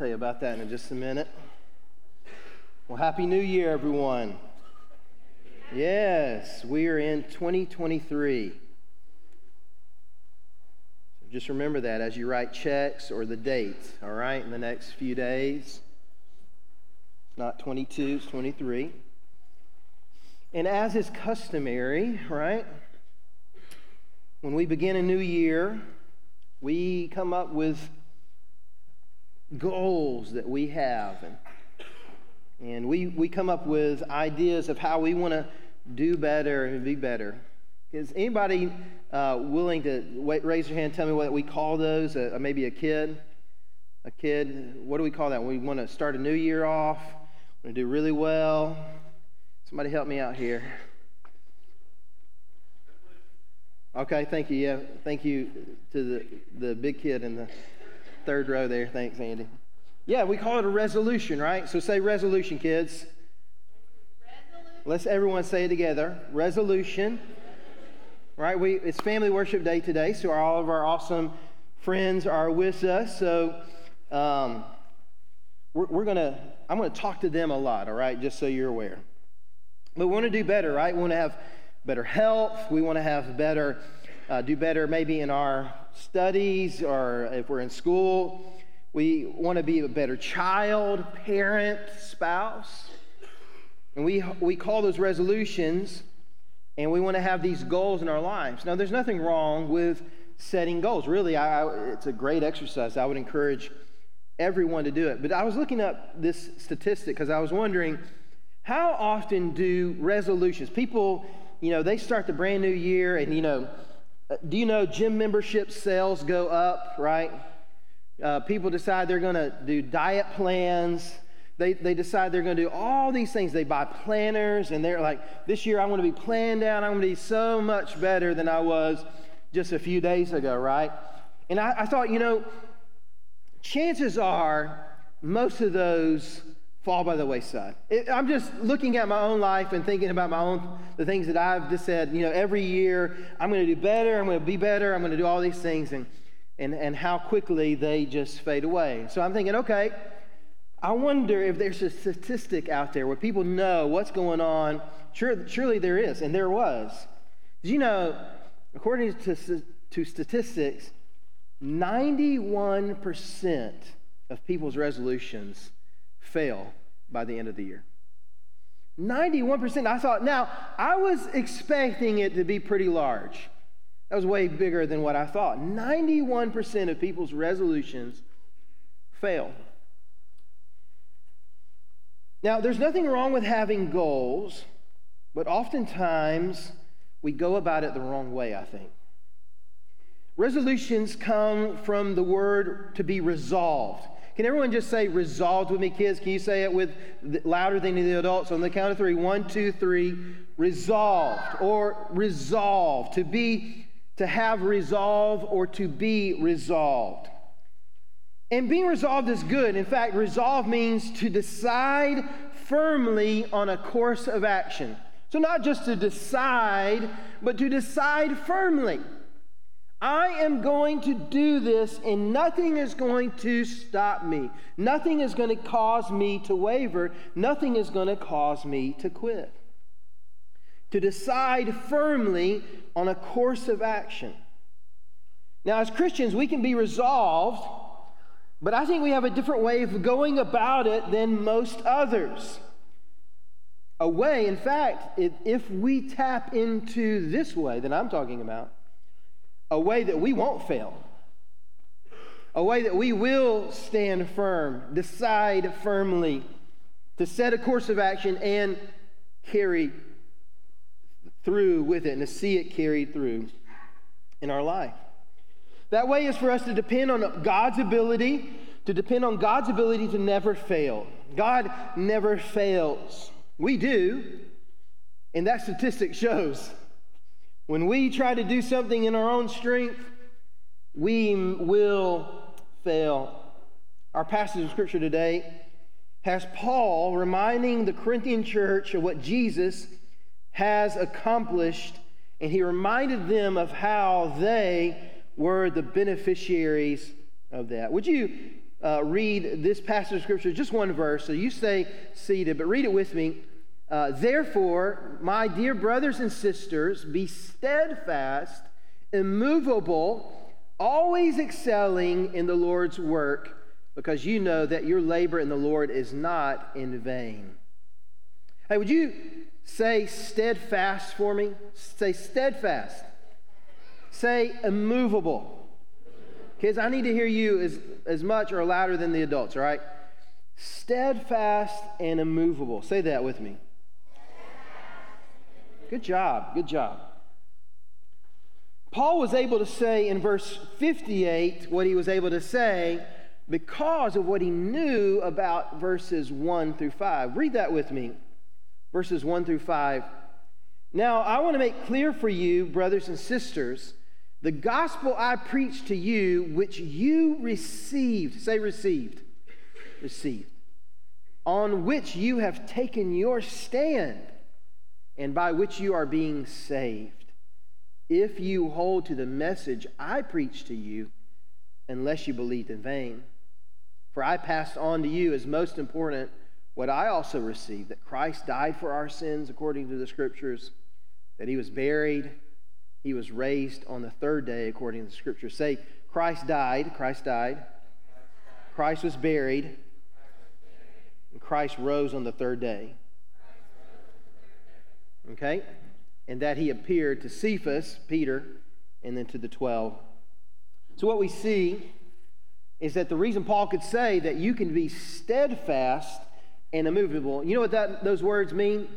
tell you about that in just a minute. Well, Happy New Year, everyone. Yes, we are in 2023. So just remember that as you write checks or the date, all right, in the next few days. It's not 22, it's 23. And as is customary, right, when we begin a new year, we come up with goals that we have. And, and we, we come up with ideas of how we want to do better and be better. Is anybody uh, willing to wait, raise your hand tell me what we call those? Uh, maybe a kid? A kid? What do we call that? we want to start a new year off, want to do really well. Somebody help me out here. Okay, thank you. Yeah, thank you to the, the big kid in the third row there. Thanks, Andy. Yeah, we call it a resolution, right? So say resolution, kids. Resolution. Let's everyone say it together. Resolution. Right? We it's family worship day today, so all of our awesome friends are with us. So um, we're, we're gonna I'm gonna talk to them a lot. All right, just so you're aware. But we want to do better, right? We want to have better health. We want to have better, uh, do better maybe in our studies or if we're in school. We want to be a better child, parent, spouse. And we, we call those resolutions, and we want to have these goals in our lives. Now, there's nothing wrong with setting goals. Really, I, it's a great exercise. I would encourage everyone to do it. But I was looking up this statistic because I was wondering how often do resolutions, people you know, they start the brand new year, and, you know, do you know gym membership sales go up, right? Uh, people decide they're going to do diet plans. They, they decide they're going to do all these things. They buy planners, and they're like, this year I'm going to be planned out. I'm going to be so much better than I was just a few days ago, right? And I, I thought, you know, chances are most of those fall by the wayside. It, I'm just looking at my own life and thinking about my own, the things that I've just said, you know, every year I'm going to do better, I'm going to be better, I'm going to do all these things, and, and, and how quickly they just fade away. So I'm thinking, okay, I wonder if there's a statistic out there where people know what's going on. Sure, surely there is, and there was. Did you know, according to, to statistics, 91% of people's resolutions fail by the end of the year. 91%. I thought, now, I was expecting it to be pretty large. That was way bigger than what I thought. 91% of people's resolutions fail. Now, there's nothing wrong with having goals, but oftentimes we go about it the wrong way, I think. Resolutions come from the word to be resolved. Can everyone just say resolved with me, kids? Can you say it with louder than the adults? On the count of three: one, two, three. Resolved or resolved. To be, to have resolve or to be resolved. And being resolved is good. In fact, resolve means to decide firmly on a course of action. So, not just to decide, but to decide firmly. I am going to do this, and nothing is going to stop me. Nothing is going to cause me to waver. Nothing is going to cause me to quit. To decide firmly on a course of action. Now, as Christians, we can be resolved, but I think we have a different way of going about it than most others. A way, in fact, if we tap into this way that I'm talking about, a way that we won't fail, a way that we will stand firm, decide firmly to set a course of action and carry through with it and to see it carried through in our life. That way is for us to depend on God's ability, to depend on God's ability to never fail. God never fails. We do, and that statistic shows. When we try to do something in our own strength, we will fail. Our passage of scripture today has Paul reminding the Corinthian church of what Jesus has accomplished, and he reminded them of how they were the beneficiaries of that. Would you uh, read this passage of Scripture, just one verse. So you stay seated, but read it with me. Uh, Therefore, my dear brothers and sisters, be steadfast, immovable, always excelling in the Lord's work, because you know that your labor in the Lord is not in vain. Hey, would you say steadfast for me? Say steadfast. Say immovable. Kids, I need to hear you as, as much or louder than the adults, all right? Steadfast and immovable. Say that with me. Good job. Good job. Paul was able to say in verse 58 what he was able to say because of what he knew about verses 1 through 5. Read that with me. Verses 1 through 5. Now, I want to make clear for you, brothers and sisters, the gospel I preached to you, which you received, say received, received, on which you have taken your stand, and by which you are being saved, if you hold to the message I preached to you, unless you believed in vain. For I passed on to you as most important what I also received that Christ died for our sins according to the Scriptures, that he was buried he was raised on the third day according to the Scriptures. Say, Christ died. Christ died. Christ was buried. And Christ rose on the third day. Okay? And that he appeared to Cephas, Peter, and then to the 12. So, what we see is that the reason Paul could say that you can be steadfast and immovable, you know what that, those words mean?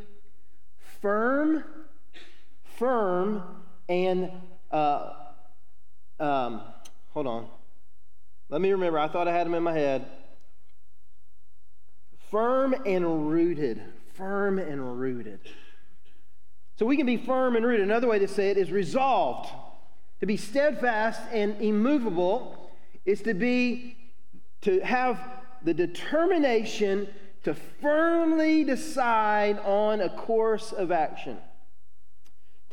Firm, firm, and uh, um, hold on. Let me remember. I thought I had them in my head. Firm and rooted. Firm and rooted. So we can be firm and rooted. Another way to say it is resolved. To be steadfast and immovable is to be, to have the determination to firmly decide on a course of action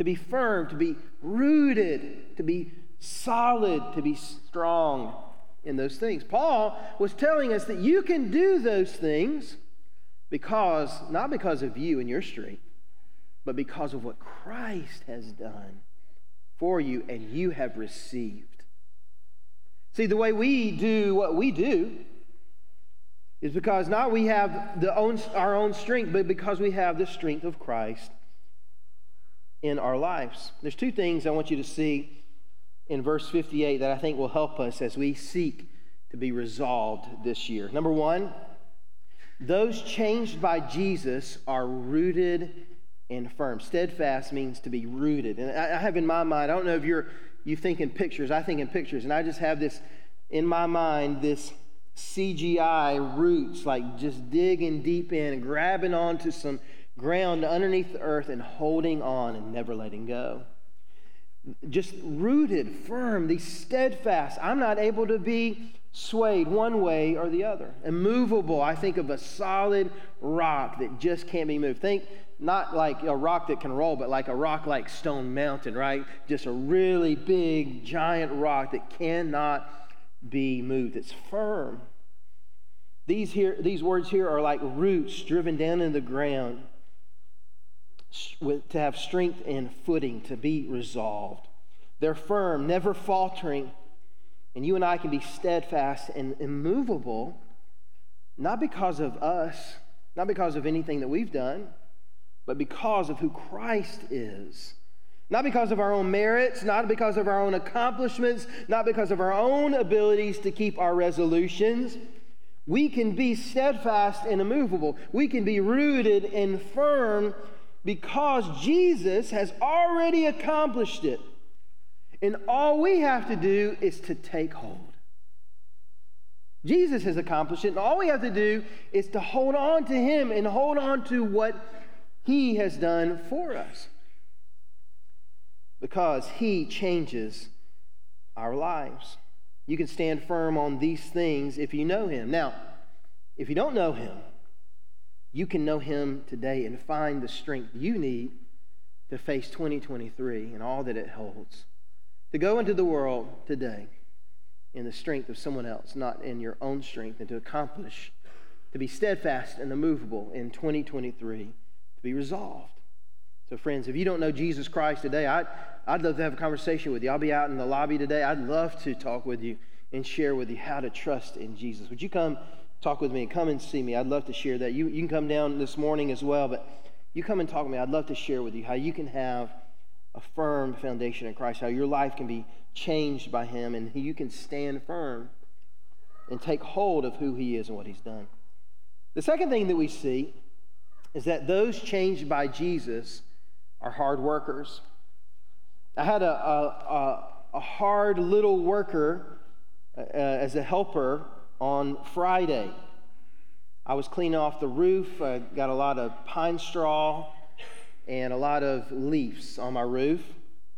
to be firm, to be rooted, to be solid, to be strong in those things. Paul was telling us that you can do those things because, not because of you and your strength, but because of what Christ has done for you and you have received. See, the way we do what we do is because not we have the own, our own strength, but because we have the strength of Christ in our lives. There's two things I want you to see in verse 58 that I think will help us as we seek to be resolved this year. Number one, those changed by Jesus are rooted and firm. Steadfast means to be rooted. And I have in my mind, I don't know if you're you think in pictures, I think in pictures, and I just have this in my mind, this CGI roots, like just digging deep in grabbing onto some ground underneath the earth and holding on and never letting go. Just rooted, firm, these steadfast. I'm not able to be swayed one way or the other. Immovable, I think of a solid rock that just can't be moved. Think not like a rock that can roll, but like a rock like Stone Mountain, right? Just a really big, giant rock that cannot be moved. It's firm. These, here, these words here are like roots driven down in the ground to have strength and footing, to be resolved. They're firm, never faltering. And you and I can be steadfast and immovable, not because of us, not because of anything that we've done, but because of who Christ is. Not because of our own merits, not because of our own accomplishments, not because of our own abilities to keep our resolutions. We can be steadfast and immovable. We can be rooted and firm because Jesus has already accomplished it. And all we have to do is to take hold. Jesus has accomplished it, and all we have to do is to hold on to Him and hold on to what He has done for us. Because He changes our lives. You can stand firm on these things if you know Him. Now, if you don't know Him, you can know Him today and find the strength you need to face 2023 and all that it holds. To go into the world today in the strength of someone else, not in your own strength, and to accomplish, to be steadfast and immovable in 2023, to be resolved. So, friends, if you don't know Jesus Christ today, I'd, I'd love to have a conversation with you. I'll be out in the lobby today. I'd love to talk with you and share with you how to trust in Jesus. Would you come talk with me and come and see me? I'd love to share that. You, you can come down this morning as well, but you come and talk with me. I'd love to share with you how you can have a firm foundation in Christ, how your life can be changed by Him, and you can stand firm and take hold of who He is and what He's done. The second thing that we see is that those changed by Jesus are hard workers. I had a, a, a hard little worker uh, as a helper on Friday. I was cleaning off the roof. I got a lot of pine straw and a lot of leaves on my roof.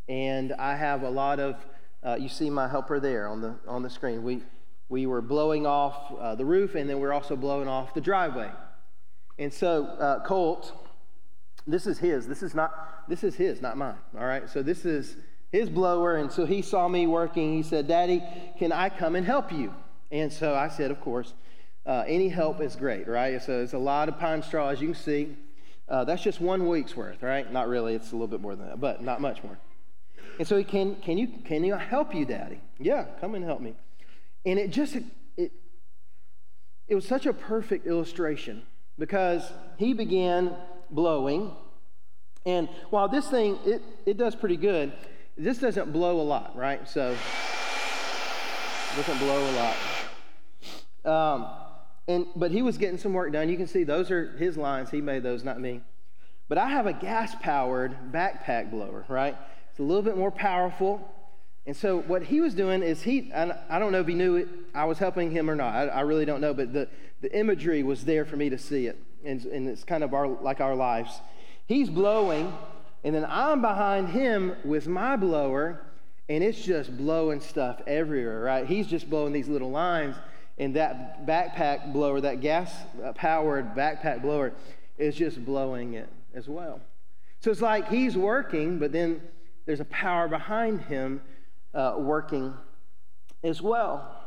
And I have a lot of, uh, you see my helper there on the, on the screen. We, we were blowing off uh, the roof and then we're also blowing off the driveway. And so uh, Colt, this is his. This is not, this is his, not mine. All right. So this is his blower. And so he saw me working. He said, Daddy, can I come and help you? And so I said, Of course. Uh, any help is great, right? So it's a lot of pine straw, as you can see. Uh, that's just one week's worth, right? Not really. It's a little bit more than that, but not much more. And so he can, can you, can you help you, Daddy? Yeah, come and help me. And it just, it, it was such a perfect illustration because he began blowing. And while this thing, it, it does pretty good, this doesn't blow a lot, right? So doesn't blow a lot. Um, and, but he was getting some work done. You can see those are his lines. He made those, not me. But I have a gas powered backpack blower, right? It's a little bit more powerful. And so what he was doing is he, I don't know if he knew it, I was helping him or not. I, I, really don't know, but the, the imagery was there for me to see it. And, and it's kind of our, like our lives. He's blowing, and then I'm behind him with my blower, and it's just blowing stuff everywhere, right? He's just blowing these little lines and that backpack blower, that gas powered backpack blower, is just blowing it as well. So it's like he's working, but then there's a power behind him uh, working as well.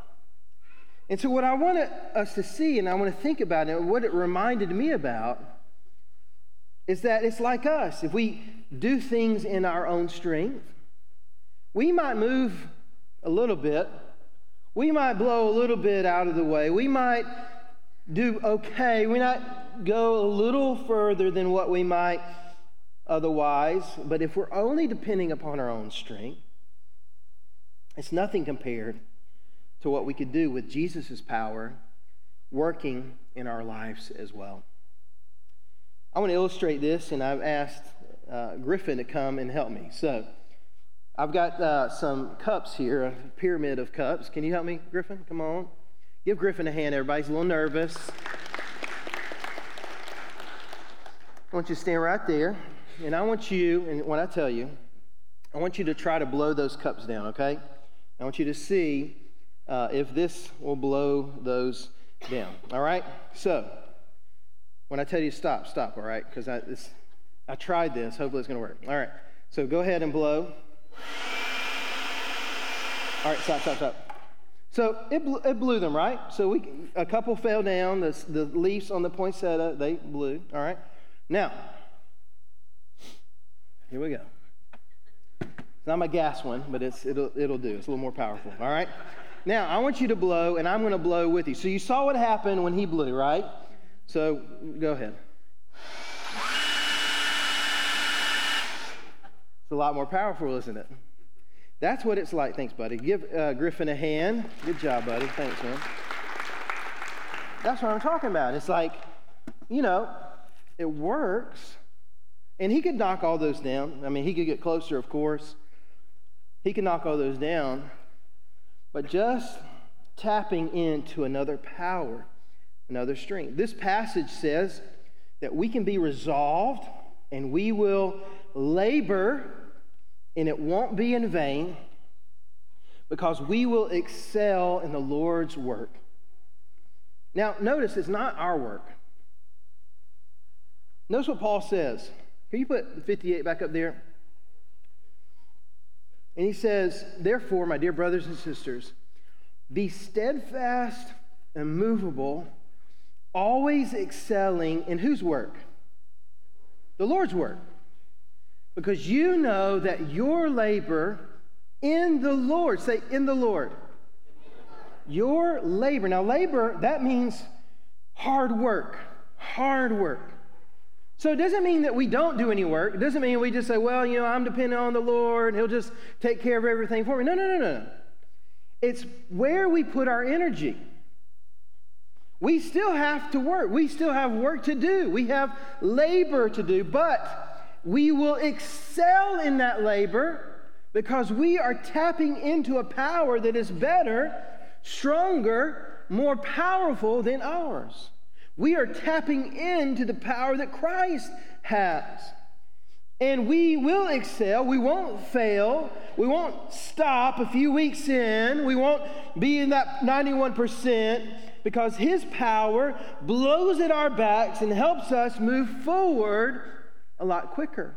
And so, what I want us to see, and I want to think about it, what it reminded me about, is that it's like us. If we do things in our own strength, we might move a little bit, we might blow a little bit out of the way. We might do okay. We might go a little further than what we might otherwise. But if we're only depending upon our own strength, it's nothing compared to what we could do with Jesus' power working in our lives as well. I want to illustrate this, and I've asked uh, Griffin to come and help me. So, I've got uh, some cups here, a pyramid of cups. Can you help me, Griffin? Come on. Give Griffin a hand, everybody. He's a little nervous. I want you to stand right there. And I want you, and when I tell you, I want you to try to blow those cups down, okay? I want you to see uh, if this will blow those down, all right? So, when I tell you stop, stop, all right? Because I, I tried this. Hopefully, it's going to work. All right. So, go ahead and blow. All right, stop, stop, stop. So it, blew, it blew them, right? So we, a couple fell down. The, the leaves on the poinsettia, they blew. All right. Now, here we go. It's not my gas one, but it's, it'll, it'll do. It's a little more powerful. All right. Now, I want you to blow, and I'm going to blow with you. So you saw what happened when he blew, right? So go ahead. It's a lot more powerful, isn't it? That's what it's like. Thanks, buddy. Give uh, Griffin a hand. Good job, buddy. Thanks, man. That's what I'm talking about. It's like, you know, it works. And he could knock all those down. I mean, he could get closer, of course. He could knock all those down. But just tapping into another power, another strength. This passage says that we can be resolved and we will labor, and it won't be in vain because we will excel in the Lord's work. Now, notice it's not our work. Notice what Paul says. Can you put 58 back up there? And he says, Therefore, my dear brothers and sisters, Be steadfast and movable, always excelling in whose work? The Lord's work. Because you know that your labor in the Lord, say, in the Lord. Your labor. Now, labor, that means hard work. Hard work. So it doesn't mean that we don't do any work. It doesn't mean we just say, well, you know, I'm dependent on the Lord and He'll just take care of everything for me. No, no, no, no. It's where we put our energy. We still have to work. We still have work to do. We have labor to do, but we will excel in that labor because we are tapping into a power that is better, stronger, more powerful than ours. We are tapping into the power that Christ has. And we will excel. We won't fail. We won't stop a few weeks in. We won't be in that 91% because His power blows at our backs and helps us move forward a lot quicker.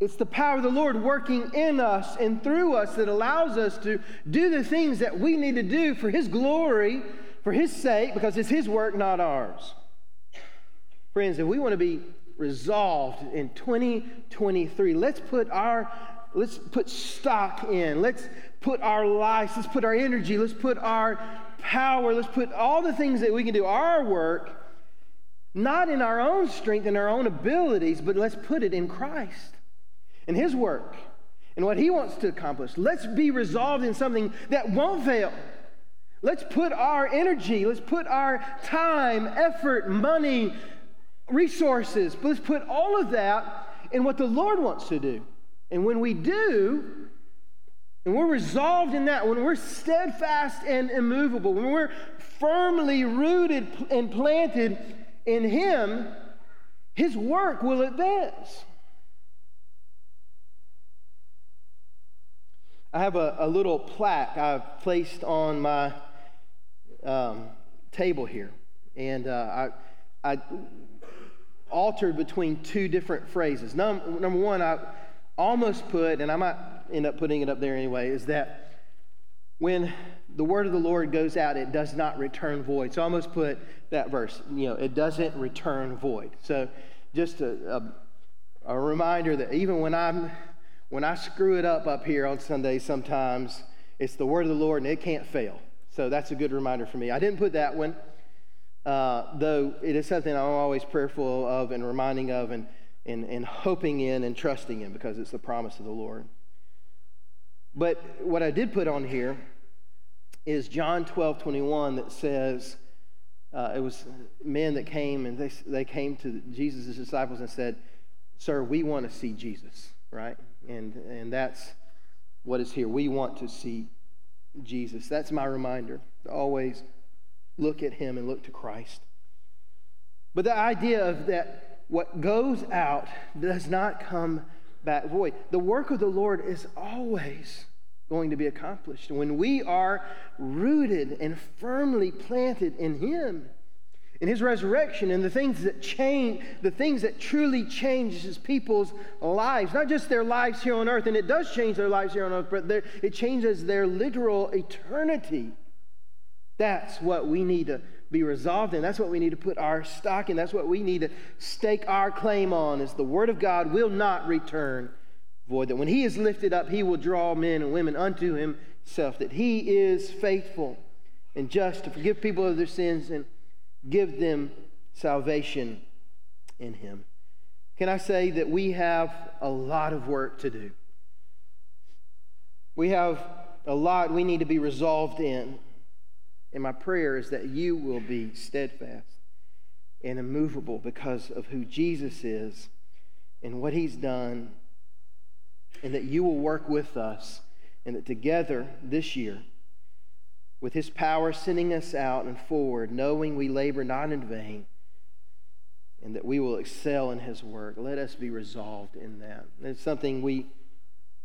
It's the power of the Lord working in us and through us that allows us to do the things that we need to do for His glory for His sake because it's His work, not ours. Friends, if we want to be resolved in 2023, let's put our let's put stock in. Let's put our lives, let's put our energy, let's put our power, let's put all the things that we can do, our work, not in our own strength and our own abilities, but let's put it in Christ and His work and what He wants to accomplish. Let's be resolved in something that won't fail. Let's put our energy, let's put our time, effort, money, resources, let's put all of that in what the Lord wants to do. And when we do, and we're resolved in that, when we're steadfast and immovable, when we're firmly rooted and planted in Him, His work will advance. I have a, a little plaque I've placed on my um, table here. And uh, I, I altered between two different phrases. Num- number one, I almost put, and I might end up putting it up there anyway, is that when the word of the Lord goes out, it does not return void. So I almost put that verse, you know, it doesn't return void. So just a, a, a reminder that even when I'm when I screw it up up here on Sundays, sometimes it's the word of the Lord and it can't fail. So that's a good reminder for me. I didn't put that one, uh, though it is something I'm always prayerful of and reminding of and, and, and hoping in and trusting in because it's the promise of the Lord. But what I did put on here is John 12 21 that says, uh, it was men that came and they, they came to Jesus' disciples and said, Sir, we want to see Jesus, right? And, and that's what is here. We want to see Jesus. That's my reminder always look at him and look to Christ. But the idea of that what goes out does not come back void. The work of the Lord is always going to be accomplished. When we are rooted and firmly planted in him, in his resurrection and the things that change, the things that truly changes people's lives, not just their lives here on earth, and it does change their lives here on earth, but it changes their literal eternity. That's what we need to be resolved in. That's what we need to put our stock in. That's what we need to stake our claim on is the word of God will not return void. That when he is lifted up, he will draw men and women unto himself. That he is faithful and just to forgive people of their sins and give them salvation in Him. Can I say that we have a lot of work to do? We have a lot we need to be resolved in. And my prayer is that you will be steadfast and immovable because of who Jesus is and what He's done, and that you will work with us, and that together this year, with his power sending us out and forward, knowing we labor not in vain, and that we will excel in his work. Let us be resolved in that. It's something we,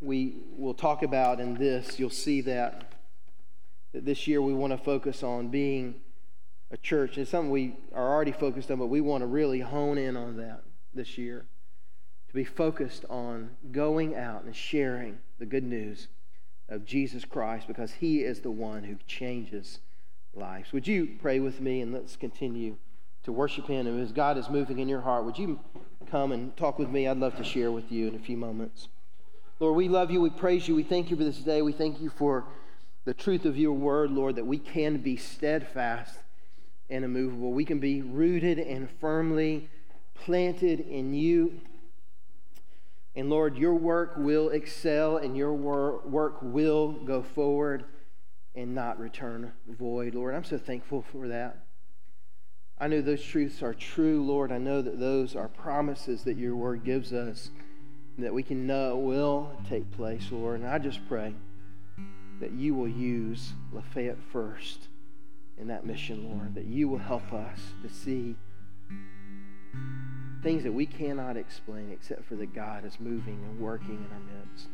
we will talk about in this. You'll see that, that this year we want to focus on being a church. It's something we are already focused on, but we want to really hone in on that this year. Be focused on going out and sharing the good news of Jesus Christ because he is the one who changes lives. Would you pray with me and let's continue to worship him? And as God is moving in your heart, would you come and talk with me? I'd love to share with you in a few moments. Lord, we love you. We praise you. We thank you for this day. We thank you for the truth of your word, Lord, that we can be steadfast and immovable. We can be rooted and firmly planted in you. And Lord, your work will excel and your wor- work will go forward and not return void. Lord, I'm so thankful for that. I know those truths are true, Lord. I know that those are promises that your word gives us that we can know will take place, Lord. And I just pray that you will use Lafayette first in that mission, Lord, that you will help us to see things that we cannot explain except for that God is moving and working in our midst.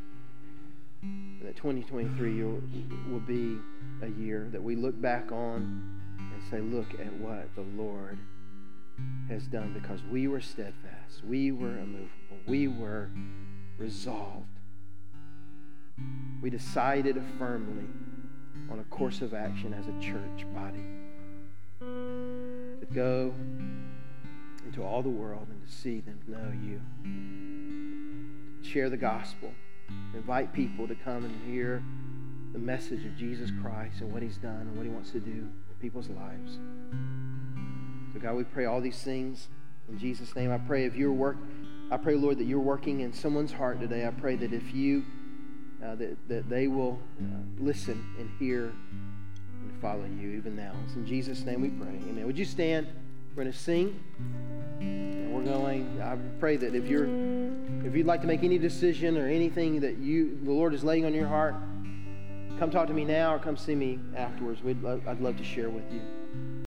And that 2023 will be a year that we look back on and say, look at what the Lord has done because we were steadfast, we were immovable, we were resolved. We decided firmly on a course of action as a church body to go into all the world and to see them know you. Share the gospel. Invite people to come and hear the message of Jesus Christ and what he's done and what he wants to do in people's lives. So, God, we pray all these things in Jesus' name. I pray if your work, I pray, Lord, that you're working in someone's heart today. I pray that if you, uh, that, that they will uh, listen and hear and follow you even now. It's in Jesus' name we pray. Amen. Would you stand? We're going to sing. And going, I pray that if you're, if you'd like to make any decision or anything that you, the Lord is laying on your heart, come talk to me now or come see me afterwards. We'd, I'd love to share with you.